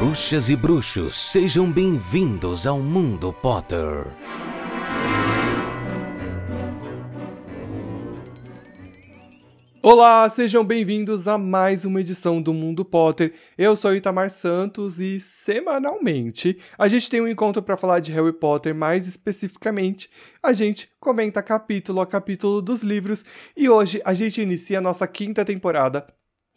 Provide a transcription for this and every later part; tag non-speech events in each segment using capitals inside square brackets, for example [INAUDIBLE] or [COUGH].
Bruxas e bruxos, sejam bem-vindos ao Mundo Potter. Olá, sejam bem-vindos a mais uma edição do Mundo Potter. Eu sou Itamar Santos e semanalmente a gente tem um encontro para falar de Harry Potter, mais especificamente, a gente comenta capítulo a capítulo dos livros e hoje a gente inicia a nossa quinta temporada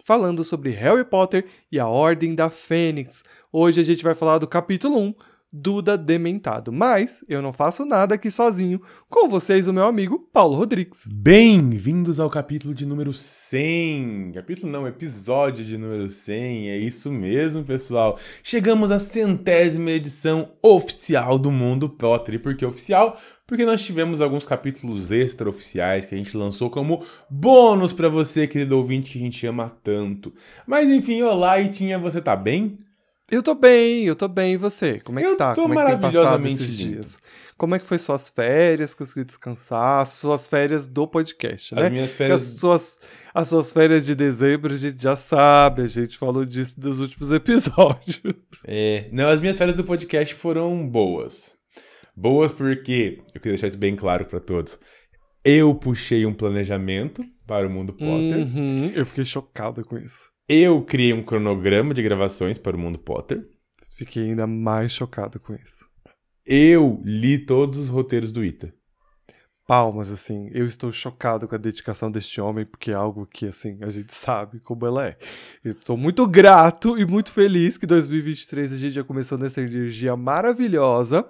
falando sobre Harry Potter e a Ordem da Fênix. Hoje a gente vai falar do capítulo 1, Duda Dementado. Mas eu não faço nada aqui sozinho. Com vocês, o meu amigo Paulo Rodrigues. Bem-vindos ao capítulo de número 100. Capítulo não, episódio de número 100. É isso mesmo, pessoal. Chegamos à centésima edição oficial do Mundo Potter. E por que oficial? Porque nós tivemos alguns capítulos extra-oficiais que a gente lançou como bônus para você, querido ouvinte, que a gente ama tanto. Mas enfim, olá, Itinha, você tá bem? Eu tô bem, eu tô bem. E você? Como é que Eu tá? tô Como é que tem passado maravilhosamente esses lindo. dias? Como é que foi suas férias? Conseguiu descansar? Suas férias do podcast, né? As minhas férias. As suas, as suas férias de dezembro a gente já sabe, a gente falou disso dos últimos [LAUGHS] episódios. É, não, as minhas férias do podcast foram boas. Boas porque, eu queria deixar isso bem claro pra todos. Eu puxei um planejamento para o Mundo Potter. Uhum, eu fiquei chocado com isso. Eu criei um cronograma de gravações para o Mundo Potter. Fiquei ainda mais chocado com isso. Eu li todos os roteiros do Ita. Palmas, assim, eu estou chocado com a dedicação deste homem, porque é algo que, assim, a gente sabe como ela é. Eu estou muito grato e muito feliz que 2023 a gente já começou nessa energia maravilhosa.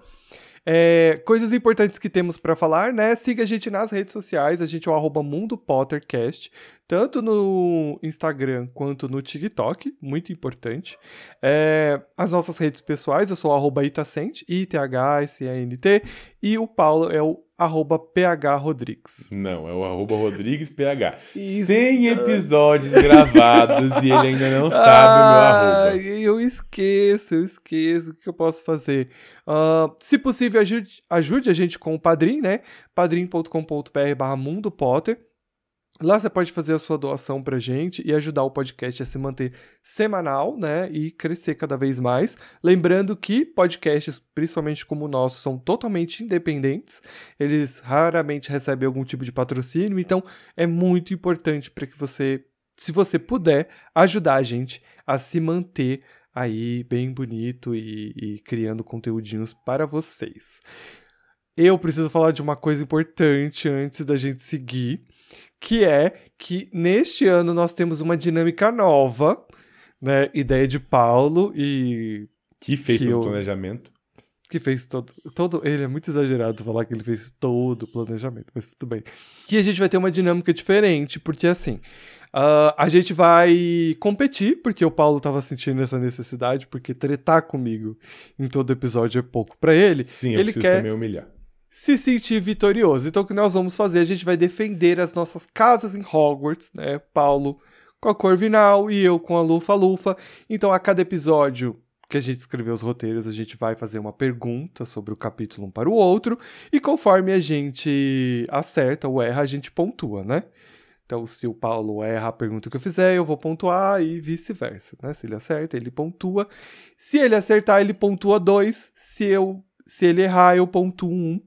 É, coisas importantes que temos para falar, né? Siga a gente nas redes sociais, a gente é o arroba Mundo Pottercast, tanto no Instagram quanto no TikTok, muito importante. É, as nossas redes pessoais, eu sou o arroba Itacent, I-T-H-S-E-N-T, e o Paulo é o arroba PH Rodrigues. Não, é o arroba RodriguesPH. Isso. 100 episódios gravados e ele ainda não sabe o meu arroba. Eu esqueço, eu esqueço. O que eu posso fazer? Ah, se possível, ajude, ajude a gente com o Padrim, né? padrim.com.br barra Mundo Potter. Lá você pode fazer a sua doação pra gente e ajudar o podcast a se manter semanal, né? E crescer cada vez mais. Lembrando que podcasts, principalmente como o nosso, são totalmente independentes. Eles raramente recebem algum tipo de patrocínio, então é muito importante para que você, se você puder, ajudar a gente a se manter aí bem bonito e, e criando conteúdinhos para vocês. Eu preciso falar de uma coisa importante antes da gente seguir, que é que neste ano nós temos uma dinâmica nova, né? Ideia de Paulo e Que fez Que todo o eu- planejamento. que fez todo, todo. Ele é muito exagerado falar que ele fez todo o planejamento, mas tudo bem. Que a gente vai ter uma dinâmica diferente, porque assim. Ah, a gente vai competir, porque o Paulo tava sentindo essa necessidade, porque tretar comigo em todo episódio é pouco pra ele. Sim, eu ele preciso quer também humilhar. se sentir vitorioso. Então, o que nós vamos fazer? A gente vai defender as nossas casas em Hogwarts, né? Paulo com a Corvinal e eu com a Lufa-Lufa. Então, a cada episódio que a gente escreveu os roteiros, a gente vai fazer uma pergunta sobre o capítulo um para o outro. E conforme a gente acerta ou erra, a gente pontua, né? Então, se o Paulo erra a pergunta que eu fizer, eu vou pontuar e vice-versa, né? Se ele acerta, ele pontua. Se ele acertar, ele pontua dois. Se eu, se ele errar, eu pontuo um.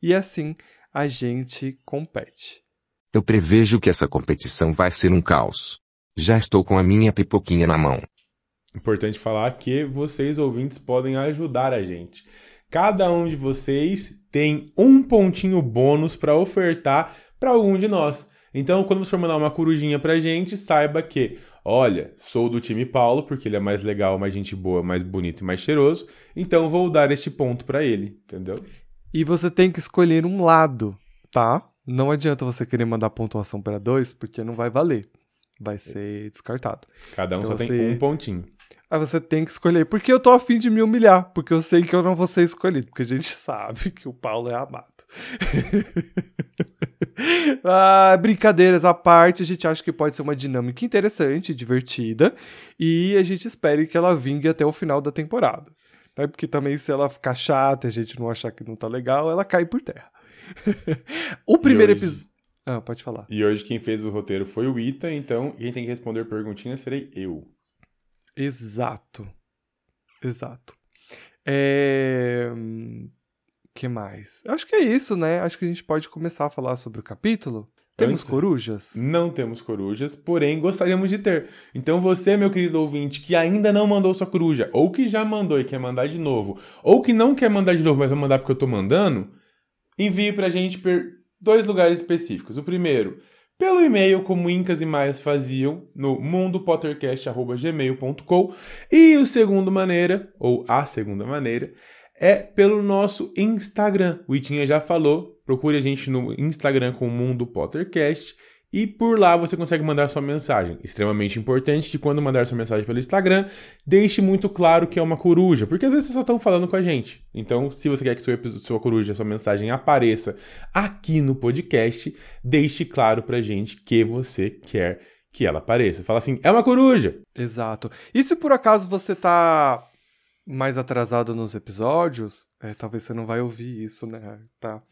E assim a gente compete. Eu prevejo que essa competição vai ser um caos. Já estou com a minha pipoquinha na mão. Importante falar que vocês, ouvintes, podem ajudar a gente. Cada um de vocês tem um pontinho bônus para ofertar para algum de nós. Então, quando você for mandar uma corujinha pra gente, saiba que, olha, sou do time Paulo, porque ele é mais legal, mais gente boa, mais bonito e mais cheiroso, então vou dar este ponto para ele, entendeu? E você tem que escolher um lado, tá? Não adianta você querer mandar pontuação para dois, porque não vai valer. Vai ser descartado. Cada um Então só tem você- um pontinho. Aí você tem que escolher. Porque eu tô afim de me humilhar. Porque eu sei que eu não vou ser escolhido. Porque a gente [LAUGHS] sabe que o Paulo é amado. [LAUGHS] [LAUGHS] ah, brincadeiras à parte, a gente acha que pode ser uma dinâmica interessante, divertida. E a gente espera que ela vingue até o final da temporada. Né? Porque também, se ela ficar chata e a gente não achar que não tá legal, ela cai por terra. [LAUGHS] o primeiro hoje- episódio. Ah, pode falar. E hoje quem fez o roteiro foi o Ita, então quem tem que responder perguntinhas serei eu. Exato. Exato. É... que mais? Acho que é isso, né? Acho que a gente pode começar a falar sobre o capítulo. Temos Antes- corujas? Não temos corujas, porém gostaríamos de ter. Então você, meu querido ouvinte, que ainda não mandou sua coruja, ou que já mandou e quer mandar de novo, ou que não quer mandar de novo, mas vai mandar porque eu tô mandando, envie pra gente por dois lugares específicos. O primeiro, pelo e-mail, como Incas e Maias faziam, no mundopottercast.gmail.com. E o segundo maneira, ou a segunda maneira, é pelo nosso Instagram. O Itinha já falou, procure a gente no Instagram com o Mundo Pottercast e por lá você consegue mandar sua mensagem. Extremamente importante que quando mandar sua mensagem pelo Instagram, deixe muito claro que é uma coruja, porque às vezes vocês só estão falando com a gente. Então, se você quer que sua, sua coruja, sua mensagem apareça aqui no podcast, deixe claro pra gente que você quer que ela apareça. Fala assim, é uma coruja! Exato. E se por acaso você tá mais atrasado nos episódios, é, talvez você não vai ouvir isso, né? Tá.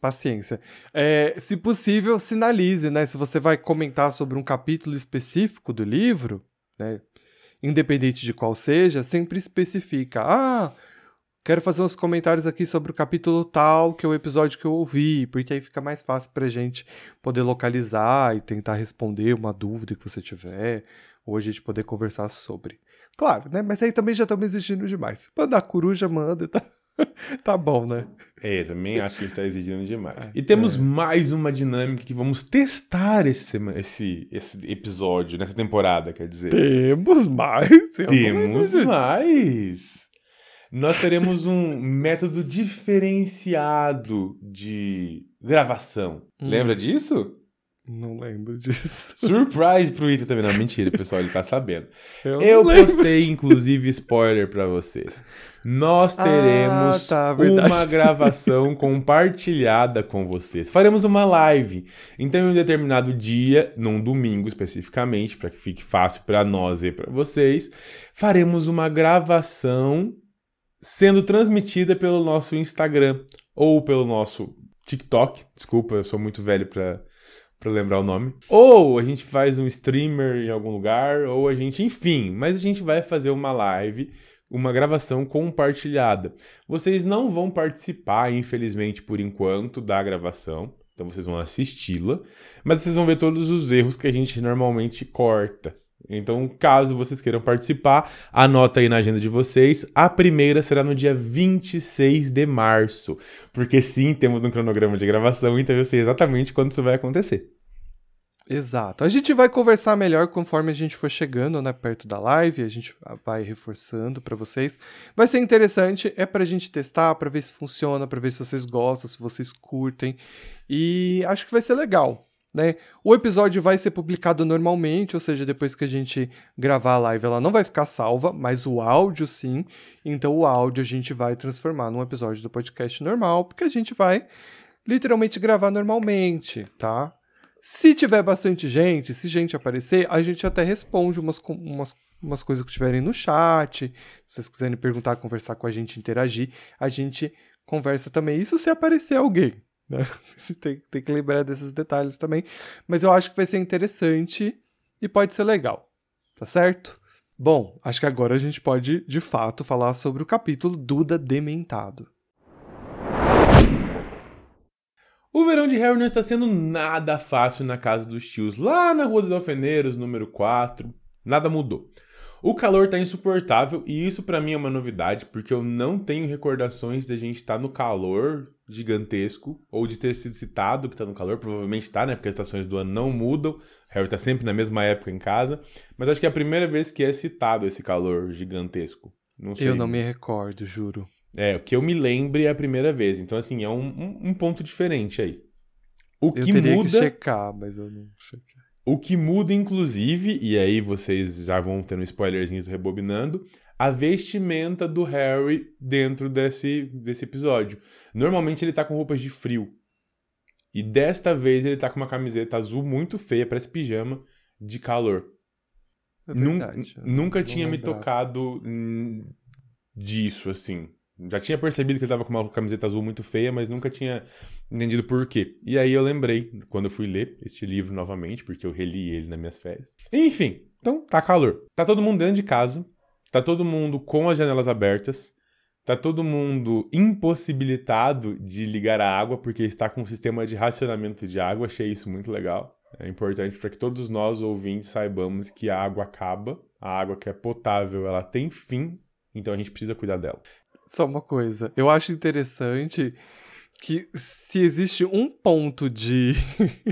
Paciência. É, se possível, sinalize, né? Se você vai comentar sobre um capítulo específico do livro, né? Independente de qual seja, sempre especifica. Ah, quero fazer uns comentários aqui sobre o capítulo tal, que é o episódio que eu ouvi, porque aí fica mais fácil pra gente poder localizar e tentar responder uma dúvida que você tiver, ou a gente poder conversar sobre. Claro, né? Mas aí também já estamos exigindo demais. Mandar coruja, manda, tá, [LAUGHS] tá bom, né? É, também acho que a gente tá exigindo demais. É, E temos mais uma dinâmica que vamos testar esse, esse, esse episódio, nessa temporada, quer dizer. Temos mais. Temos mais! Nós teremos um método diferenciado de gravação. Hum. Lembra disso? Não lembro disso. [LAUGHS] Surprise pro Ita também. Não, mentira, pessoal, ele tá sabendo. Eu, Eu postei, inclusive, spoiler pra vocês. Nós teremos Ah, tá, uma gravação [LAUGHS] compartilhada com vocês. Faremos uma live. Então, em um determinado dia, num domingo especificamente, para que fique fácil pra nós e pra vocês, faremos uma gravação sendo transmitida pelo nosso Instagram ou pelo nosso TikTok. Desculpa, eu sou muito velho pra pra lembrar o nome. Ou a gente faz um streamer em algum lugar, ou a gente, enfim, mas a gente vai fazer uma live, uma gravação compartilhada. Vocês não vão participar, infelizmente, por enquanto, da gravação. Então vocês vão assisti-la, mas vocês vão ver todos os erros que a gente normalmente corta. Então, caso vocês queiram participar, anota aí na agenda de vocês. A primeira será no dia 26 de março. Porque sim, temos um cronograma de gravação, então eu sei exatamente quando isso vai acontecer. Exato. A gente vai conversar melhor conforme a gente for chegando, né, perto da live, a gente vai reforçando pra vocês. Vai ser interessante, é pra gente testar, pra ver se funciona, pra ver se vocês gostam, se vocês curtem. E acho que vai ser legal, né? O episódio vai ser publicado normalmente, ou seja, depois que a gente gravar a live, ela não vai ficar salva, mas o áudio sim. Então o áudio a gente vai transformar num episódio do podcast normal, porque a gente vai literalmente gravar normalmente, tá? Se tiver bastante gente, se gente aparecer, a gente até responde umas, umas, umas coisas que tiverem no chat. Se vocês quiserem perguntar, conversar com a gente, interagir, a gente conversa também. Isso se aparecer alguém. Né? [LAUGHS] Tem, tem que lembrar desses detalhes também. Mas eu acho que vai ser interessante e pode ser legal. Tá certo? Bom, acho que agora a gente pode, de fato, falar sobre o capítulo Duda Dementado. O verão de Harry não está sendo nada fácil na casa dos tios, lá na Rua dos Alfeneiros, número 4. Nada mudou. O calor está insuportável e isso pra mim é uma novidade, porque eu não tenho recordações de a gente estar no calor gigantesco ou de ter sido citado que tá no calor, provavelmente tá, né? Porque as estações do ano não mudam. Harry tá sempre na mesma época em casa, mas acho que é a primeira vez que é citado esse calor gigantesco. Não. Eu não me recordo, juro. É, o que eu me lembre é a primeira vez. Então, assim, é um, um, um ponto diferente aí. O Eu que teria muda. que checar, mas eu não chequei. O que muda, inclusive, e aí vocês já vão ter um spoilerzinho do rebobinando, a vestimenta do Harry dentro desse, desse episódio. Normalmente ele tá com roupas de frio. E desta vez ele tá com uma camiseta azul muito feia, parece pijama, de calor. É verdade, nunca não tinha me tocado disso, assim. Já tinha percebido que ele tava com uma camiseta azul muito feia, mas nunca tinha entendido por quê. E aí eu lembrei, quando eu fui ler este livro novamente, porque eu reli ele nas minhas férias. Enfim, então tá calor. Tá todo mundo dentro de casa. Tá todo mundo com as janelas abertas. Tá todo mundo impossibilitado de ligar a água porque está com um sistema de racionamento de água. Achei isso muito legal. É importante para que todos nós ouvintes saibamos que a água acaba, a água que é potável, ela tem fim, então a gente precisa cuidar dela. Só uma coisa, eu acho interessante que se existe um ponto de,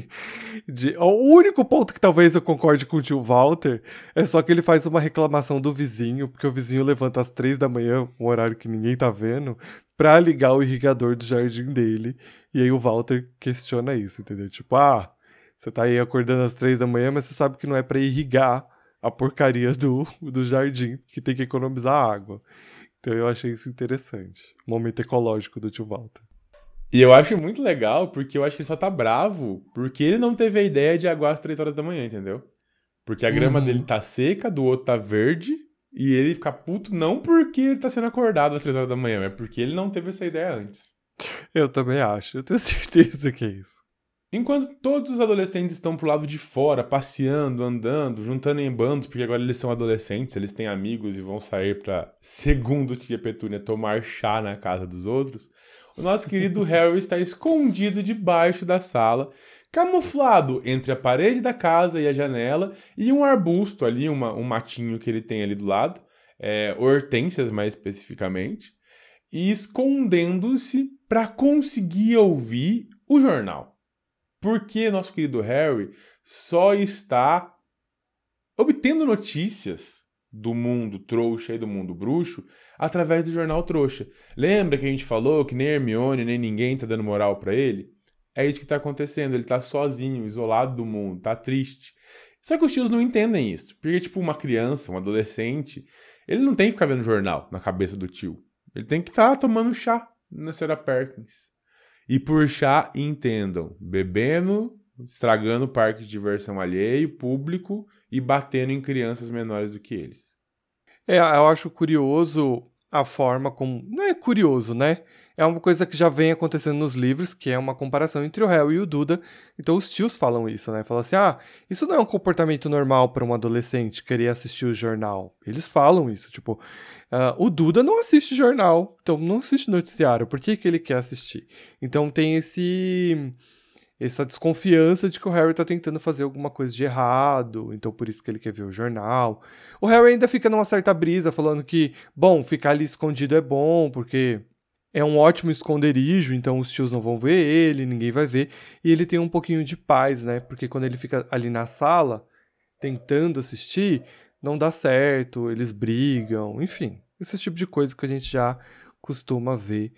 [LAUGHS] de. O único ponto que talvez eu concorde com o tio Walter é só que ele faz uma reclamação do vizinho, porque o vizinho levanta às três da manhã, um horário que ninguém tá vendo, pra ligar o irrigador do jardim dele. E aí o Walter questiona isso, entendeu? Tipo, ah, você tá aí acordando às três da manhã, mas você sabe que não é para irrigar a porcaria do, do jardim, que tem que economizar água. Então eu achei isso interessante. Momento ecológico do tio Walter. E eu acho muito legal, porque eu acho que ele só tá bravo porque ele não teve a ideia de aguar às 3 horas da manhã, entendeu? Porque a grama Uhum. dele tá seca, do outro tá verde, e ele fica puto não porque ele tá sendo acordado às 3 horas da manhã, é porque ele não teve essa ideia antes. Eu também acho, eu tenho [LAUGHS] certeza que é isso. Enquanto todos os adolescentes estão pro lado de fora, passeando, andando, juntando em bandos, porque agora eles são adolescentes, eles têm amigos e vão sair pra, segundo tia Petúnia, tomar chá na casa dos outros, o nosso querido [LAUGHS] Harry está escondido debaixo da sala, camuflado entre a parede da casa e a janela, e um arbusto ali, uma- um matinho que ele tem ali do lado, é, hortênsias mais especificamente, e escondendo-se para conseguir ouvir o jornal. Porque nosso querido Harry só está obtendo notícias do mundo trouxa e do mundo bruxo através do jornal trouxa. Lembra que a gente falou que nem Hermione nem ninguém tá dando moral pra ele? É isso que tá acontecendo, ele tá sozinho, isolado do mundo, tá triste. Só que os tios não entendem isso, porque tipo uma criança, um adolescente, ele não tem que ficar vendo jornal na cabeça do tio. Ele tem que estar tomando chá na senhora Perkins. E por chá, entendam, bebendo, estragando parque de diversão alheio, público e batendo em crianças menores do que eles. É, eu acho curioso a forma como. Não é curioso, né? É uma coisa que já vem acontecendo nos livros, que é uma comparação entre o Harry e o Duda. Então os tios falam isso, né? Falam assim: ah, isso não é um comportamento normal para um adolescente querer assistir o jornal. Eles falam isso, tipo, ah, o Duda não assiste jornal, então não assiste noticiário. Por que, que ele quer assistir? Então tem esse essa desconfiança de que o Harry tá tentando fazer alguma coisa de errado, então por isso que ele quer ver o jornal. O Harry ainda fica numa certa brisa, falando que, bom, ficar ali escondido é bom, porque é um ótimo esconderijo, então os tios não vão ver ele, ninguém vai ver. E ele tem um pouquinho de paz, né? Porque quando ele fica ali na sala, tentando assistir, não dá certo, eles brigam, enfim. Esse tipo de coisa que a gente já costuma ver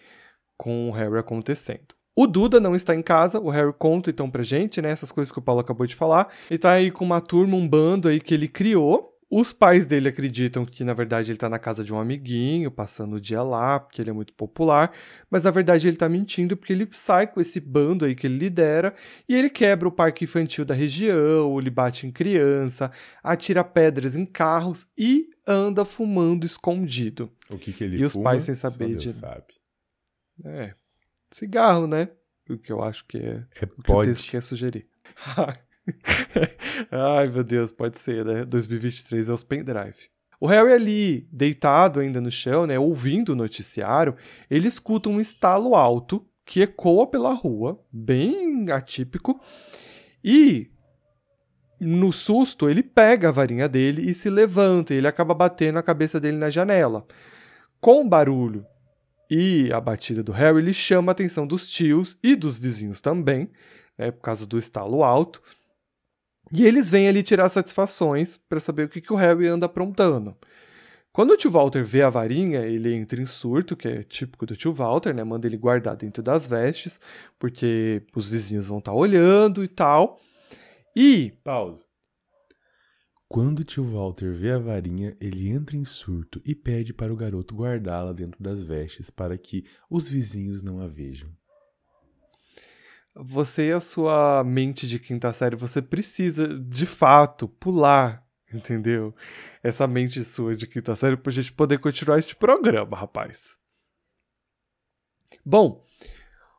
com o Harry acontecendo. O Duda não está em casa, o Harry conta então pra gente, né, essas coisas que o Paulo acabou de falar. Ele tá aí com uma turma, um bando aí que ele criou. Os pais dele acreditam que, na verdade, ele tá na casa de um amiguinho, passando o dia lá, porque ele é muito popular. Mas, na verdade, ele tá mentindo porque ele sai com esse bando aí que ele lidera e ele quebra o parque infantil da região, ele bate em criança, atira pedras em carros e anda fumando escondido. O que, que ele E os fuma, pais sem saber de- sabe. É. Cigarro, né? O que eu acho que é É o que o pode. texto quer sugerir. [LAUGHS] [LAUGHS] Ai, meu Deus, pode ser, né? 2023 é os pendrive. O Harry ali, deitado ainda no chão, né, ouvindo o noticiário, ele escuta um estalo alto que ecoa pela rua, bem atípico, e no susto ele pega a varinha dele e se levanta, e ele acaba batendo a cabeça dele na janela. Com o barulho e a batida do Harry, ele chama a atenção dos tios e dos vizinhos também, né, por causa do estalo alto. E eles vêm ali tirar satisfações para saber o que, que o Harry anda aprontando. Quando o tio Walter vê a varinha, ele entra em surto, que é típico do tio Walter, né? Manda ele guardar dentro das vestes, porque os vizinhos vão estar olhando e tal. E Pausa. Quando o tio Walter vê a varinha, ele entra em surto e pede para o garoto guardá-la dentro das vestes para que os vizinhos não a vejam. Você e a sua mente de quinta série, você precisa, de fato, pular, entendeu? Essa mente sua de quinta série pra gente poder continuar este programa, rapaz. Bom,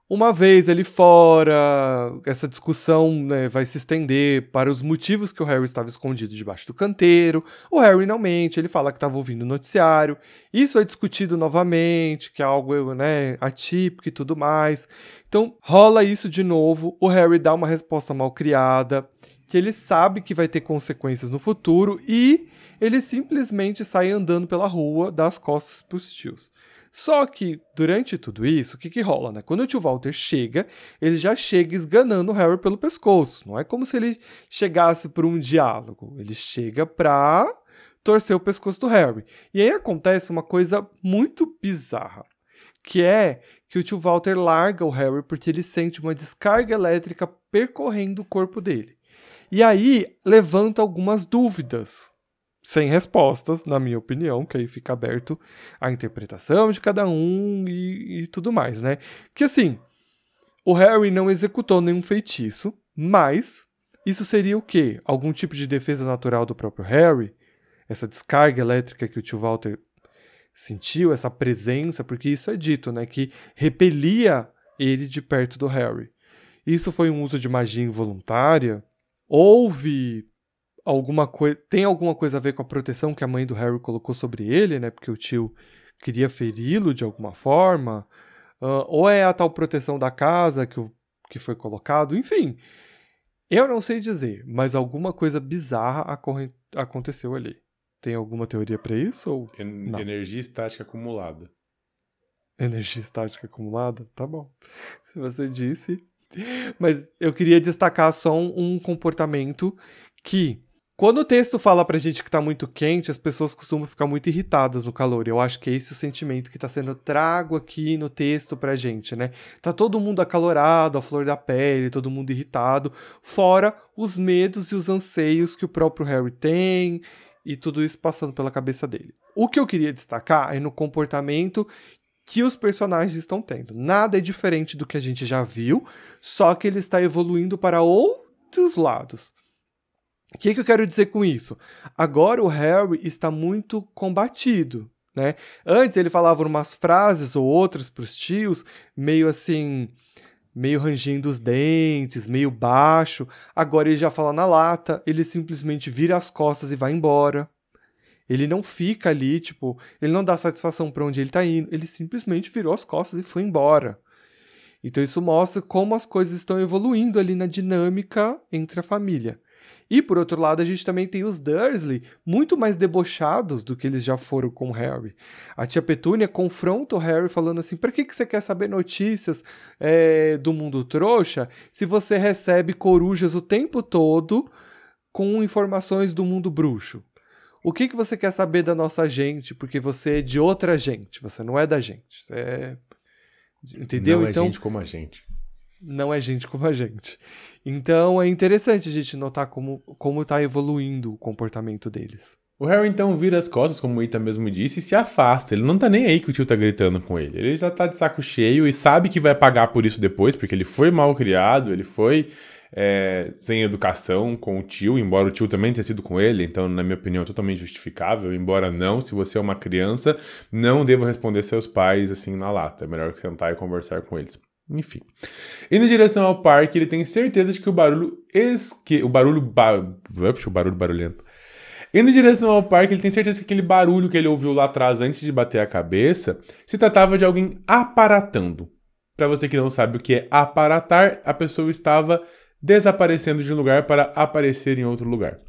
Uma vez ele fora, essa discussão né, vai se estender para os motivos que o Harry estava escondido debaixo do canteiro. O Harry não mente, ele fala que estava ouvindo o noticiário. Isso é discutido novamente, que é algo né, atípico e tudo mais. Então rola isso de novo. O Harry dá uma resposta mal criada, que ele sabe que vai ter consequências no futuro e ele simplesmente sai andando pela rua, das costas para os tios. Só que, durante tudo isso, o que, que rola, né? Quando o tio Walter chega, ele já chega esganando o Harry pelo pescoço. Não é como se ele chegasse por um diálogo. Ele chega pra torcer o pescoço do Harry. E aí acontece uma coisa muito bizarra. Que é que o tio Walter larga o Harry porque ele sente uma descarga elétrica percorrendo o corpo dele. E aí levanta algumas dúvidas sem respostas, na minha opinião, que aí fica aberto a interpretação de cada um e, e tudo mais, né? Que assim, o Harry não executou nenhum feitiço, mas isso seria o quê? Algum tipo de defesa natural do próprio Harry? Essa descarga elétrica que o tio Walter sentiu, essa presença, porque isso é dito, né? Que repelia ele de perto do Harry. Isso foi um uso de magia involuntária? Houve alguma coisa. Tem alguma coisa a ver com a proteção que a mãe do Harry colocou sobre ele, né? Porque o tio queria feri-lo de alguma forma. Uh, ou é a tal proteção da casa que, o, que foi colocado, enfim. Eu não sei dizer, mas alguma coisa bizarra aconteceu ali. Tem alguma teoria para isso? Ou en energia estática acumulada. Energia estática acumulada? Tá bom. [LAUGHS] Se você disse. Mas eu queria destacar só um, um comportamento que quando o texto fala pra gente que tá muito quente, as pessoas costumam ficar muito irritadas no calor. Eu acho que é esse o sentimento que tá sendo trago aqui no texto pra gente, né? Tá todo mundo acalorado, a flor da pele, todo mundo irritado, fora os medos e os anseios que o próprio Harry tem e tudo isso passando pela cabeça dele. O que eu queria destacar é no comportamento que os personagens estão tendo. Nada é diferente do que a gente já viu, só que ele está evoluindo para outros lados. O que, que eu quero dizer com isso? Agora o Harry está muito combatido. Né? Antes ele falava umas frases ou outras para os tios, meio assim, meio rangindo os dentes, meio baixo. Agora ele já fala na lata, ele simplesmente vira as costas e vai embora. Ele não fica ali, tipo, ele não dá satisfação para onde ele está indo, ele simplesmente virou as costas e foi embora. Então isso mostra como as coisas estão evoluindo ali na dinâmica entre a família. E por outro lado, a gente também tem os Dursley muito mais debochados do que eles já foram com o Harry. A tia Petúnia confronta o Harry falando assim: "Para que que você quer saber notícias é, do mundo trouxa se você recebe corujas o tempo todo com informações do mundo bruxo?" O que, que você quer saber da nossa gente? Porque você é de outra gente, você não é da gente. Você é... Entendeu? Não é então, gente como a gente. Não é gente como a gente. Então é interessante a gente notar como, como tá evoluindo o comportamento deles. O Harry então vira as costas, como o Ita mesmo disse, e se afasta. Ele não tá nem aí que o tio tá gritando com ele. Ele já tá de saco cheio e sabe que vai pagar por isso depois, porque ele foi mal criado, ele foi é, sem educação com o tio, embora o tio também tenha sido com ele, então, na minha opinião, é totalmente justificável. Embora não, se você é uma criança, não deva responder seus pais assim na lata. É melhor sentar e conversar com eles. Enfim. Indo em direção ao parque, ele tem certeza de que o barulho esque... o barulho ba... o barulho barulhento. Indo em direção ao parque, ele tem certeza que aquele barulho que ele ouviu lá atrás antes de bater a cabeça se tratava de alguém aparatando. Para você que não sabe o que é aparatar, a pessoa estava desaparecendo de um lugar para aparecer em outro lugar.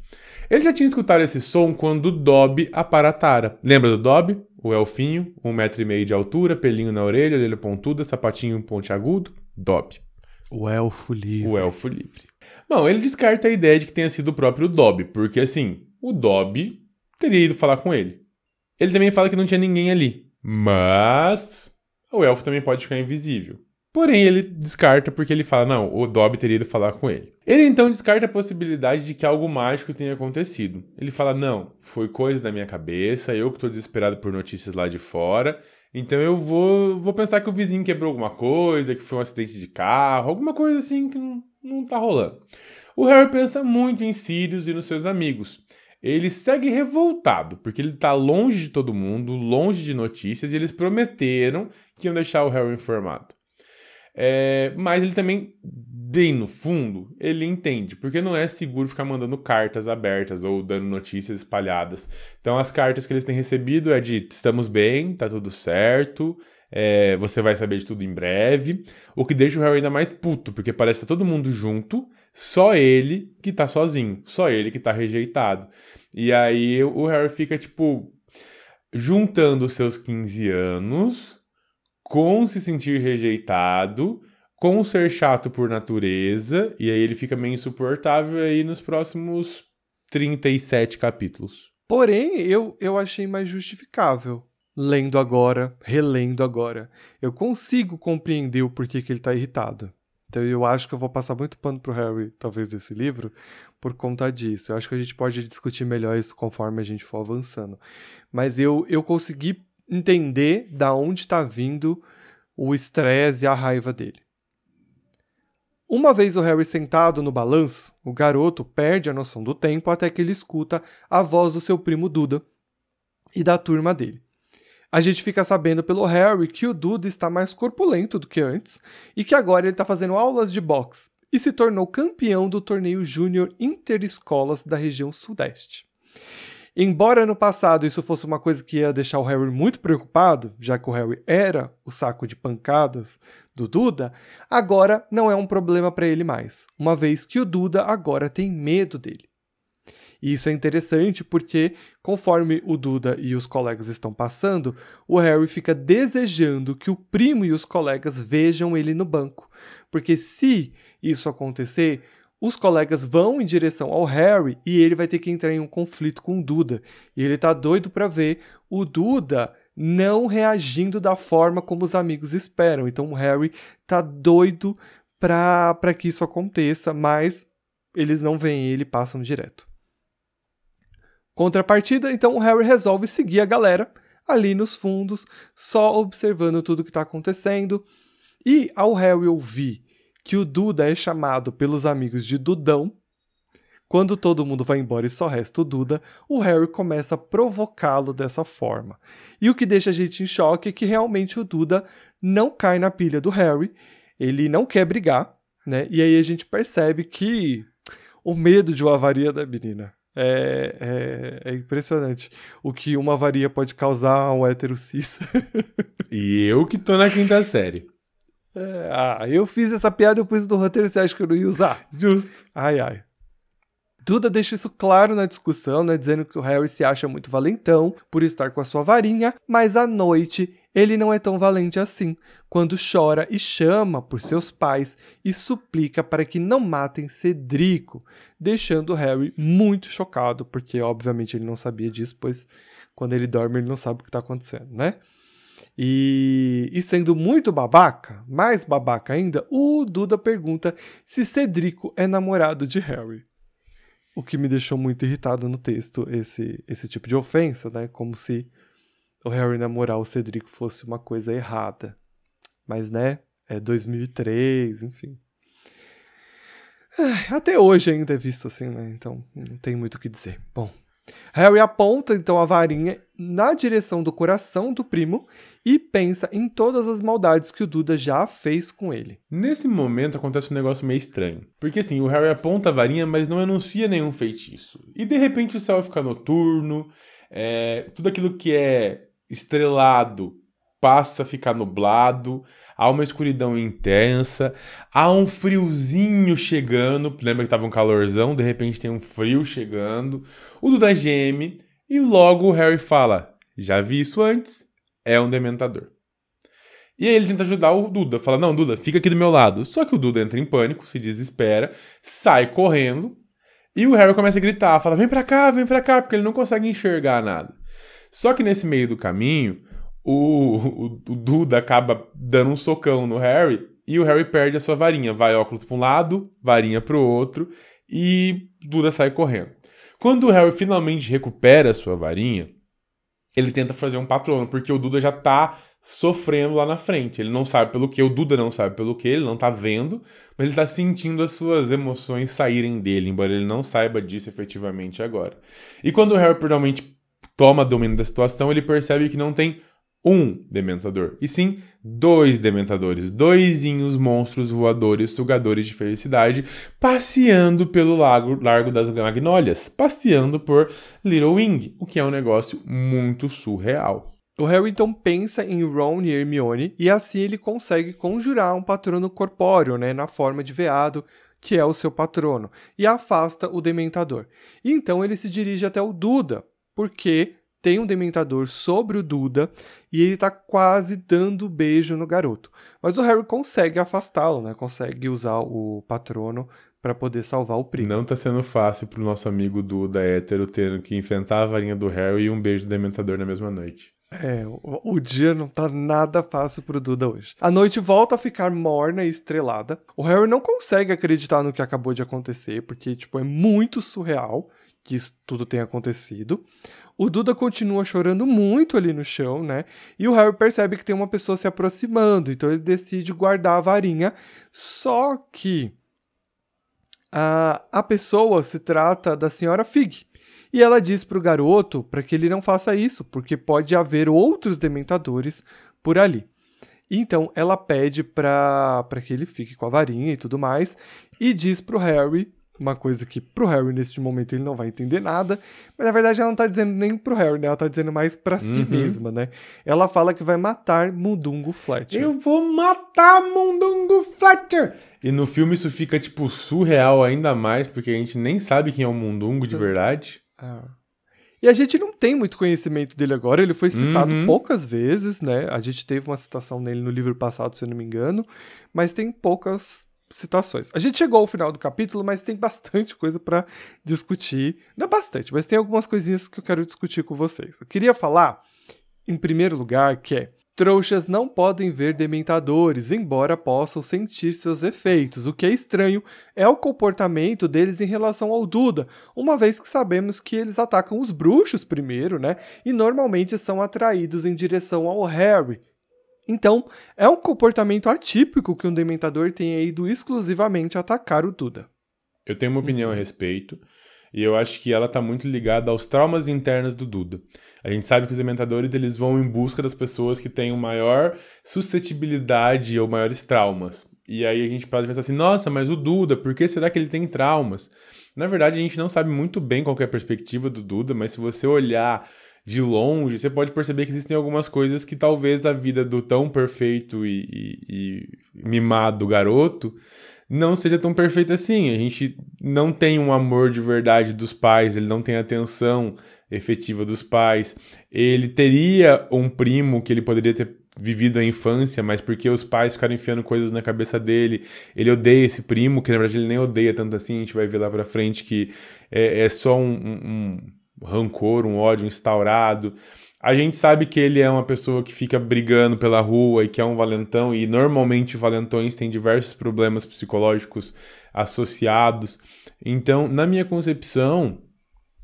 Ele já tinha escutado esse som quando o Dobby aparatara. Lembra do Dobby? O elfinho, um metro e meio de altura, pelinho na orelha, orelha pontuda, sapatinho pontiagudo. Dobby. O elfo livre. O elfo livre. Bom, ele descarta a ideia de que tenha sido o próprio Dobby, porque assim, o Dobby teria ido falar com ele. Ele também fala que não tinha ninguém ali. Mas o elfo também pode ficar invisível. Porém, ele descarta porque ele fala: não, o Dobby teria ido falar com ele. Ele então descarta a possibilidade de que algo mágico tenha acontecido. Ele fala: não, foi coisa da minha cabeça, eu que estou desesperado por notícias lá de fora. Então eu vou, vou pensar que o vizinho quebrou alguma coisa, que foi um acidente de carro, alguma coisa assim que não, não tá rolando. O Harry pensa muito em Sirius e nos seus amigos. Ele segue revoltado, porque ele tá longe de todo mundo, longe de notícias, e eles prometeram que iam deixar o Harry informado. É, mas ele também, bem no fundo, ele entende, porque não é seguro ficar mandando cartas abertas ou dando notícias espalhadas. Então as cartas que eles têm recebido é de estamos bem, tá tudo certo, é, você vai saber de tudo em breve. O que deixa o Harry ainda mais puto, porque parece que tá todo mundo junto, só ele que tá sozinho, só ele que tá rejeitado. E aí o Harry fica, tipo, juntando os seus 15 anos com se sentir rejeitado, com ser chato por natureza, e aí ele fica meio insuportável aí nos próximos 37 capítulos. Porém, eu, eu achei mais justificável lendo agora, relendo agora. Eu consigo compreender o porquê que ele tá irritado. Então eu acho que eu vou passar muito pano pro Harry, talvez, desse livro, por conta disso. Eu acho que a gente pode discutir melhor isso conforme a gente for avançando. Mas eu, eu consegui entender da onde está vindo o estresse e a raiva dele. Uma vez o Harry sentado no balanço, o garoto perde a noção do tempo até que ele escuta a voz do seu primo Duda e da turma dele. A gente fica sabendo pelo Harry que o Duda está mais corpulento do que antes e que agora ele está fazendo aulas de boxe e se tornou campeão do torneio Júnior Interescolas da região Sudeste. Embora no passado isso fosse uma coisa que ia deixar o Harry muito preocupado, já que o Harry era o saco de pancadas do Duda, agora não é um problema para ele mais, uma vez que o Duda agora tem medo dele. E isso é interessante porque, conforme o Duda e os colegas estão passando, o Harry fica desejando que o primo e os colegas vejam ele no banco. Porque se isso acontecer, os colegas vão em direção ao Harry e ele vai ter que entrar em um conflito com o Duda. E ele tá doido para ver o Duda não reagindo da forma como os amigos esperam. Então o Harry tá doido para que isso aconteça, mas eles não veem ele, passam direto. Contrapartida, então o Harry resolve seguir a galera ali nos fundos, só observando tudo que está acontecendo. E ao Harry ouvir que o Duda é chamado pelos amigos de Dudão, quando todo mundo vai embora e só resta o Duda, o Harry começa a provocá-lo dessa forma. E o que deixa a gente em choque é que realmente o Duda não cai na pilha do Harry, ele não quer brigar, né? E aí a gente percebe que o medo de uma avaria da menina é, é, é, impressionante o que uma varia pode causar ao hétero cis. [LAUGHS] e eu que tô na quinta série. É, ah, eu fiz essa piada e eu pus do roteiro, você acha que eu não ia usar? [LAUGHS] Justo. Ai, ai. Duda deixa isso claro na discussão, né, dizendo que o Harry se acha muito valentão por estar com a sua varinha, mas à noite ele não é tão valente assim, quando chora e chama por seus pais e suplica para que não matem Cedrico, deixando Harry muito chocado, porque obviamente ele não sabia disso, pois quando ele dorme ele não sabe o que está acontecendo, né? E, e, sendo muito babaca, mais babaca ainda, o Duda pergunta se Cedrico é namorado de Harry. O que me deixou muito irritado no texto, esse, esse tipo de ofensa, né? Como se o Harry namorar o Cedrico fosse uma coisa errada. Mas, né, é 2003, enfim. Até hoje ainda é visto assim, né? Então não tem muito o que dizer. Bom, Harry aponta então a varinha na direção do coração do primo e pensa em todas as maldades que o Duda já fez com ele. Nesse momento acontece um negócio meio estranho. Porque assim, o Harry aponta a varinha, mas não anuncia nenhum feitiço. E de repente o céu fica noturno, é, tudo aquilo que é estrelado passa a ficar nublado, há uma escuridão intensa, há um friozinho chegando, lembra que tava um calorzão, de repente tem um frio chegando, o Duda geme, e logo o Harry fala, já vi isso antes, é um dementador. E aí ele tenta ajudar o Duda, fala, não, Duda, fica aqui do meu lado. Só que o Duda entra em pânico, se desespera, sai correndo, e o Harry começa a gritar, fala, vem pra cá, vem pra cá, porque ele não consegue enxergar nada. Só que nesse meio do caminho, o, o, o Duda acaba dando um socão no Harry e o Harry perde a sua varinha. Vai óculos para um lado, varinha para o outro e Duda sai correndo. Quando o Harry finalmente recupera sua varinha, ele tenta fazer um patrono, porque o Duda já tá sofrendo lá na frente. Ele não sabe pelo que, o Duda não sabe pelo que, ele não tá vendo, mas ele tá sentindo as suas emoções saírem dele, embora ele não saiba disso efetivamente agora. E quando o Harry finalmente toma domínio da situação, ele percebe que não tem um dementador, e sim dois dementadores, doisinhos monstros voadores sugadores de felicidade, passeando pelo lago, Largo das Magnólias, passeando por Little Wing, o que é um negócio muito surreal. O Harry então pensa em Ron e Hermione e assim ele consegue conjurar um patrono corpóreo, né, na forma de veado, que é o seu patrono, e afasta o dementador. E então ele se dirige até o Duda, porque tem um dementador sobre o Duda e ele tá quase dando beijo no garoto. Mas o Harry consegue afastá-lo, né? Consegue usar o patrono para poder salvar o primo. Não tá sendo fácil pro nosso amigo Duda hétero tendo que enfrentar a varinha do Harry e um beijo do dementador na mesma noite. É, o, o, dia não tá nada fácil pro Duda hoje. A noite volta a ficar morna e estrelada. O Harry não consegue acreditar no que acabou de acontecer, porque, tipo, é muito surreal que isso tudo tenha acontecido. O Duda continua chorando muito ali no chão, né? E o Harry percebe que tem uma pessoa se aproximando, então ele decide guardar a varinha. Só que a, a pessoa se trata da senhora Fig. E ela diz para o garoto para que ele não faça isso, porque pode haver outros dementadores por ali. Então ela pede para que ele fique com a varinha e tudo mais, e diz para o Harry uma coisa que pro Harry neste momento ele não vai entender nada, mas na verdade ela não tá dizendo nem pro Harry, né? Ela tá dizendo mais para si uhum. mesma, né? Ela fala que vai matar Mundungo Fletcher. Eu vou matar Mundungo Fletcher! E no filme isso fica, tipo, surreal ainda mais, porque a gente nem sabe quem é o Mundungo de verdade. É. E a gente não tem muito conhecimento dele agora, ele foi citado uhum. poucas vezes, né? A gente teve uma citação nele no livro passado, se eu não me engano, mas tem poucas citações. A gente chegou ao final do capítulo, mas tem bastante coisa para discutir. Não é bastante, mas tem algumas coisinhas que eu quero discutir com vocês. Eu queria falar, em primeiro lugar, que é Trouxas não podem ver dementadores, embora possam sentir seus efeitos. O que é estranho é o comportamento deles em relação ao Duda, uma vez que sabemos que eles atacam os bruxos primeiro, né? E normalmente são atraídos em direção ao Harry. Então, é um comportamento atípico que um dementador tenha ido exclusivamente atacar o Duda. Eu tenho uma opinião a uhum. respeito. E eu acho que ela está muito ligada aos traumas internos do Duda. A gente sabe que os dementadores eles vão em busca das pessoas que têm maior suscetibilidade ou maiores traumas. E aí a gente pode pensar assim, nossa, mas o Duda, por que será que ele tem traumas? Na verdade, a gente não sabe muito bem qual é a perspectiva do Duda, mas se você olhar de longe, você pode perceber que existem algumas coisas que talvez a vida do tão perfeito e, e, e mimado garoto não seja tão perfeito assim. A gente não tem um amor de verdade dos pais, ele não tem atenção efetiva dos pais. Ele teria um primo que ele poderia ter vivido a infância, mas porque os pais ficaram enfiando coisas na cabeça dele, ele odeia esse primo, que na verdade ele nem odeia tanto assim, a gente vai ver lá pra frente que é, é só um, um, um rancor, um ódio instaurado. A gente sabe que ele é uma pessoa que fica brigando pela rua e que é um valentão, e normalmente valentões têm diversos problemas psicológicos associados. Então, na minha concepção,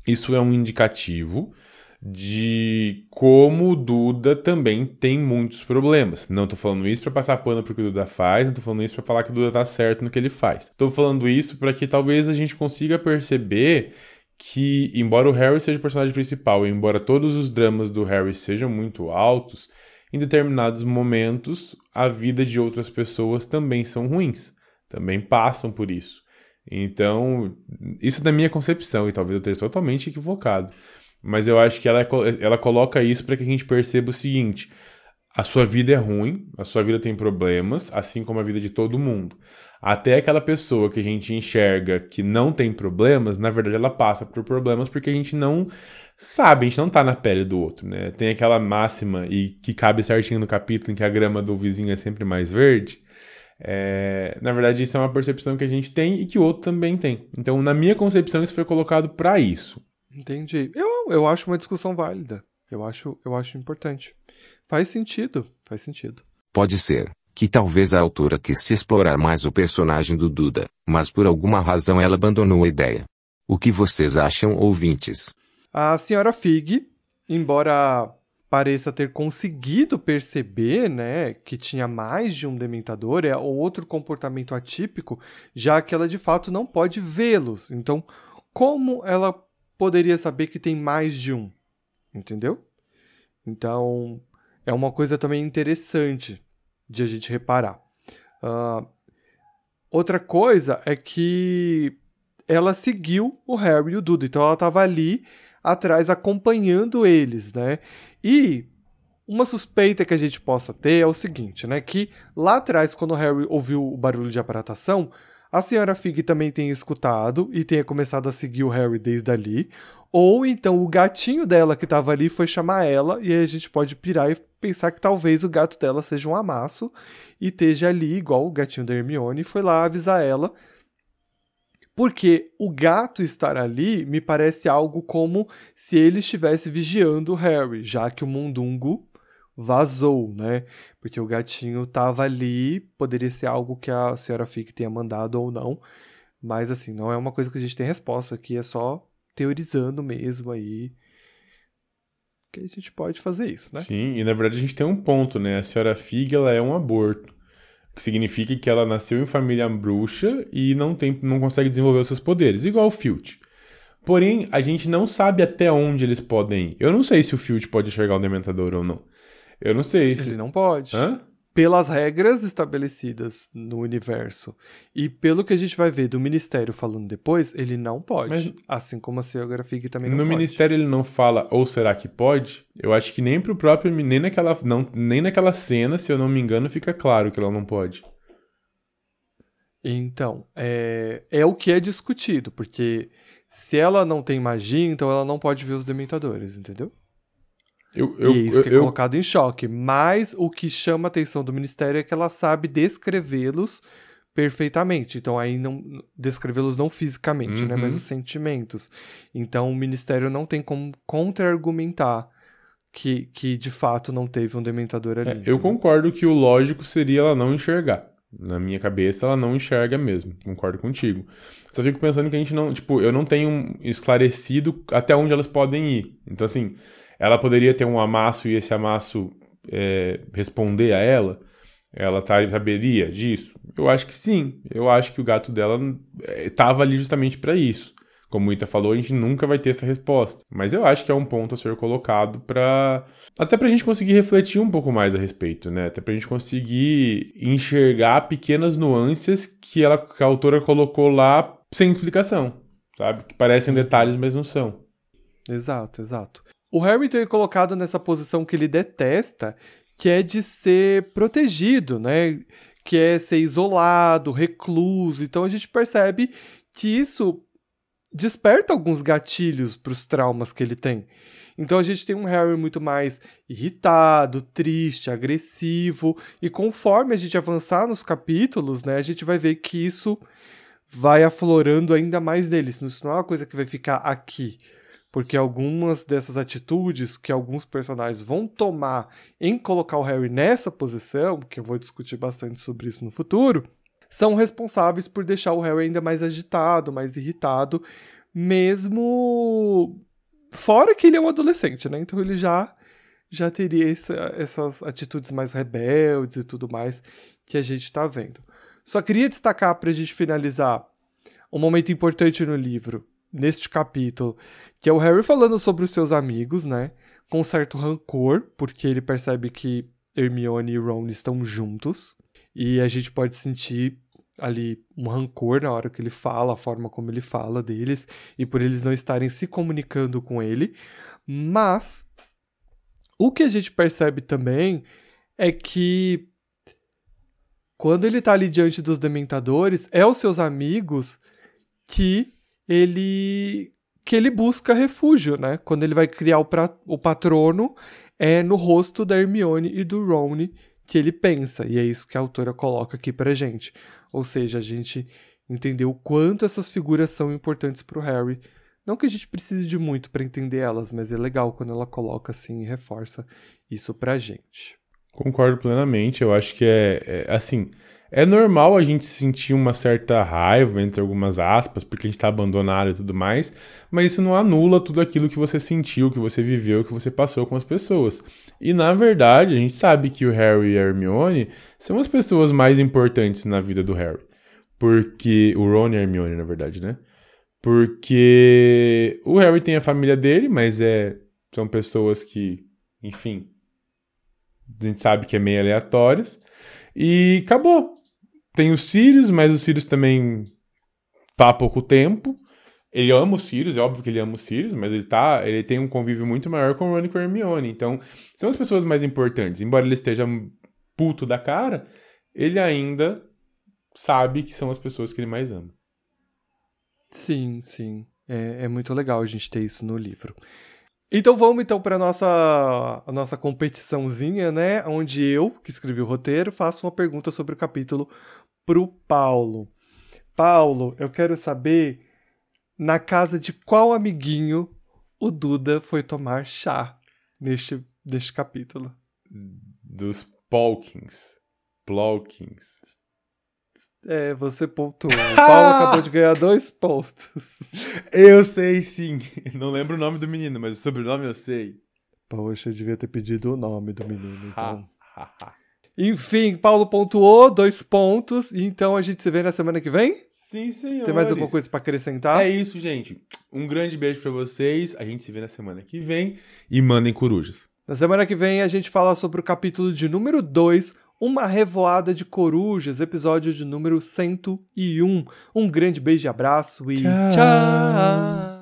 isso é um indicativo de como o Duda também tem muitos problemas. Não estou falando isso para passar pano pro que o Duda faz, não estou falando isso para falar que o Duda tá certo no que ele faz. Estou falando isso para que talvez a gente consiga perceber que, embora o Harry seja o personagem principal, e embora todos os dramas do Harry sejam muito altos, em determinados momentos a vida de outras pessoas também são ruins, também passam por isso. Então, isso da minha concepção, e talvez eu esteja totalmente equivocado, mas eu acho que ela, ela coloca isso para que a gente perceba o seguinte: a sua vida é ruim, a sua vida tem problemas, assim como a vida de todo mundo. Até aquela pessoa que a gente enxerga que não tem problemas, na verdade ela passa por problemas porque a gente não sabe, a gente não tá na pele do outro, né? Tem aquela máxima e que cabe certinho no capítulo em que a grama do vizinho é sempre mais verde. É, na verdade, isso é uma percepção que a gente tem e que o outro também tem. Então, na minha concepção, isso foi colocado para isso. Entendi. Eu, eu acho uma discussão válida. Eu acho, eu acho importante. Faz sentido, faz sentido. Pode ser que talvez a autora quis explorar mais o personagem do Duda, mas por alguma razão ela abandonou a ideia. O que vocês acham, ouvintes? A senhora Fig, embora pareça ter conseguido perceber, né, que tinha mais de um dementador, é outro comportamento atípico, já que ela de fato não pode vê-los. Então, como ela poderia saber que tem mais de um? Entendeu? Então, é uma coisa também interessante de a gente reparar. Uh, outra coisa é que ela seguiu o Harry e o Duda, então ela estava ali atrás acompanhando eles, né? E uma suspeita que a gente possa ter é o seguinte, né? Que lá atrás, quando o Harry ouviu o barulho de aparatação, a senhora Fig também tenha escutado e tenha começado a seguir o Harry desde ali. Ou então o gatinho dela que estava ali foi chamar ela, e aí a gente pode pirar e pensar que talvez o gato dela seja um amasso e esteja ali, igual o gatinho da Hermione, e foi lá avisar ela. Porque o gato estar ali me parece algo como se ele estivesse vigiando o Harry, já que o mundungo vazou, né? Porque o gatinho tava ali, poderia ser algo que a senhora Fick tenha mandado ou não, mas assim, não é uma coisa que a gente tem resposta aqui, é só teorizando mesmo aí que a gente pode fazer isso, né? Sim, e na verdade a gente tem um ponto, né? A senhora Fig, ela é um aborto, que significa que ela nasceu em família bruxa e não tem, não consegue desenvolver os seus poderes, igual o Filch. Porém, a gente não sabe até onde eles podem ir. Eu não sei se o Filch pode enxergar o Dementador ou não. Eu não sei se. Ele não pode. Hã? Pelas regras estabelecidas no universo. E pelo que a gente vai ver do ministério falando depois, ele não pode. Mas- Assim como a Geografia também não no pode. ministério ele não fala, ou será que pode? Eu acho que nem pro próprio. Nem naquela, não, nem naquela cena, se eu não me engano, fica claro que ela não pode. Então, é, é o que é discutido, porque se ela não tem magia, então ela não pode ver os dementadores, entendeu? Eu, eu, e é isso eu, que é colocado em choque. Mas o que chama a atenção do ministério é que ela sabe descrevê-los perfeitamente. Então aí não descrevê-los não fisicamente, né, Uhum. mas os sentimentos. Então o ministério não tem como contra-argumentar que, que de fato não teve um dementador ali. é, eu concordo que o lógico seria ela não enxergar. Na minha cabeça, ela não enxerga mesmo. Concordo contigo. Só fico pensando que a gente não. Tipo, eu não tenho esclarecido até onde elas podem ir. Então, assim, ela poderia ter um amasso e esse amasso é, responder a ela? Ela tá- saberia disso? Eu acho que sim. Eu acho que o gato dela estava ali justamente para isso. Como o Ita falou, a gente nunca vai ter essa resposta. Mas eu acho que é um ponto a ser colocado para até pra gente conseguir refletir um pouco mais a respeito, né? Até pra gente conseguir enxergar pequenas nuances que, ela, que a autora colocou lá sem explicação, sabe? Que parecem detalhes, mas não são. Exato, exato. O Harry tem colocado nessa posição que ele detesta, que é de ser protegido, né? Que é ser isolado, recluso. Então a gente percebe que isso desperta alguns gatilhos para os traumas que ele tem. Então a gente tem um Harry muito mais irritado, triste, agressivo, e conforme a gente avançar nos capítulos, né, a gente vai ver que isso vai aflorando ainda mais nele. Isso não é uma coisa que vai ficar aqui. Porque algumas dessas atitudes que alguns personagens vão tomar em colocar o Harry nessa posição, que eu vou discutir bastante sobre isso no futuro, são responsáveis por deixar o Harry ainda mais agitado, mais irritado, mesmo fora que ele é um adolescente, né? Então ele já já teria essa- essas atitudes mais rebeldes e tudo mais que a gente tá vendo. Só queria destacar pra gente finalizar um momento importante no livro, neste capítulo, que é o Harry falando sobre os seus amigos, né? Com certo rancor, porque ele percebe que Hermione e Ron estão juntos. E a gente pode sentir ali um rancor na hora que ele fala, a forma como ele fala deles, e por eles não estarem se comunicando com ele. Mas o que a gente percebe também é que quando ele tá ali diante dos dementadores, é os seus amigos que ele que ele busca refúgio, né? Quando ele vai criar o, pra, o patrono, é no rosto da Hermione e do Ron que ele pensa, e é isso que a autora coloca aqui pra gente. Ou seja, a gente entendeu o quanto essas figuras são importantes pro Harry. Não que a gente precise de muito para entender elas, mas é legal quando ela coloca assim e reforça isso pra gente. Concordo plenamente. Eu acho que é, é, assim. É normal a gente sentir uma certa raiva, entre algumas aspas, porque a gente tá abandonado e tudo mais, mas isso não anula tudo aquilo que você sentiu, que você viveu, que você passou com as pessoas. E na verdade, a gente sabe que o Harry e a Hermione são as pessoas mais importantes na vida do Harry. Porque. O Ron e a Hermione, na verdade, né? Porque o Harry tem a família dele, mas é são pessoas que, enfim, a gente sabe que é meio aleatórias. E acabou. Tem os Sirius, mas os Sirius também tá há pouco tempo. Ele ama os Sirius, é óbvio que ele ama os Sirius, mas ele tá, ele tem um convívio muito maior com o Ron e com a Hermione. Então, são as pessoas mais importantes. Embora ele esteja puto da cara, ele ainda sabe que são as pessoas que ele mais ama. Sim, sim. É, é muito legal a gente ter isso no livro. Então vamos então para nossa a nossa competiçãozinha, né? Onde eu, que escrevi o roteiro, faço uma pergunta sobre o capítulo pro Paulo. Paulo, eu quero saber na casa de qual amiguinho o Duda foi tomar chá neste, neste capítulo. Dos Polkins. Plowkins. É, você pontuou. O Paulo acabou de ganhar dois pontos. [LAUGHS] Eu sei sim. Não lembro o nome do menino, mas o sobrenome eu sei. Poxa, eu devia ter pedido o nome do menino, então. Enfim, Paulo pontuou, dois pontos. Então a gente se vê na semana que vem? Sim, senhor. Tem mais alguma coisa para acrescentar? É isso, gente. Um grande beijo para vocês. A gente se vê na semana que vem. E mandem corujas. Na semana que vem a gente fala sobre o capítulo de número 2, Uma Revoada de Corujas, episódio de número 101. Um grande beijo e abraço e Tchau. tchau.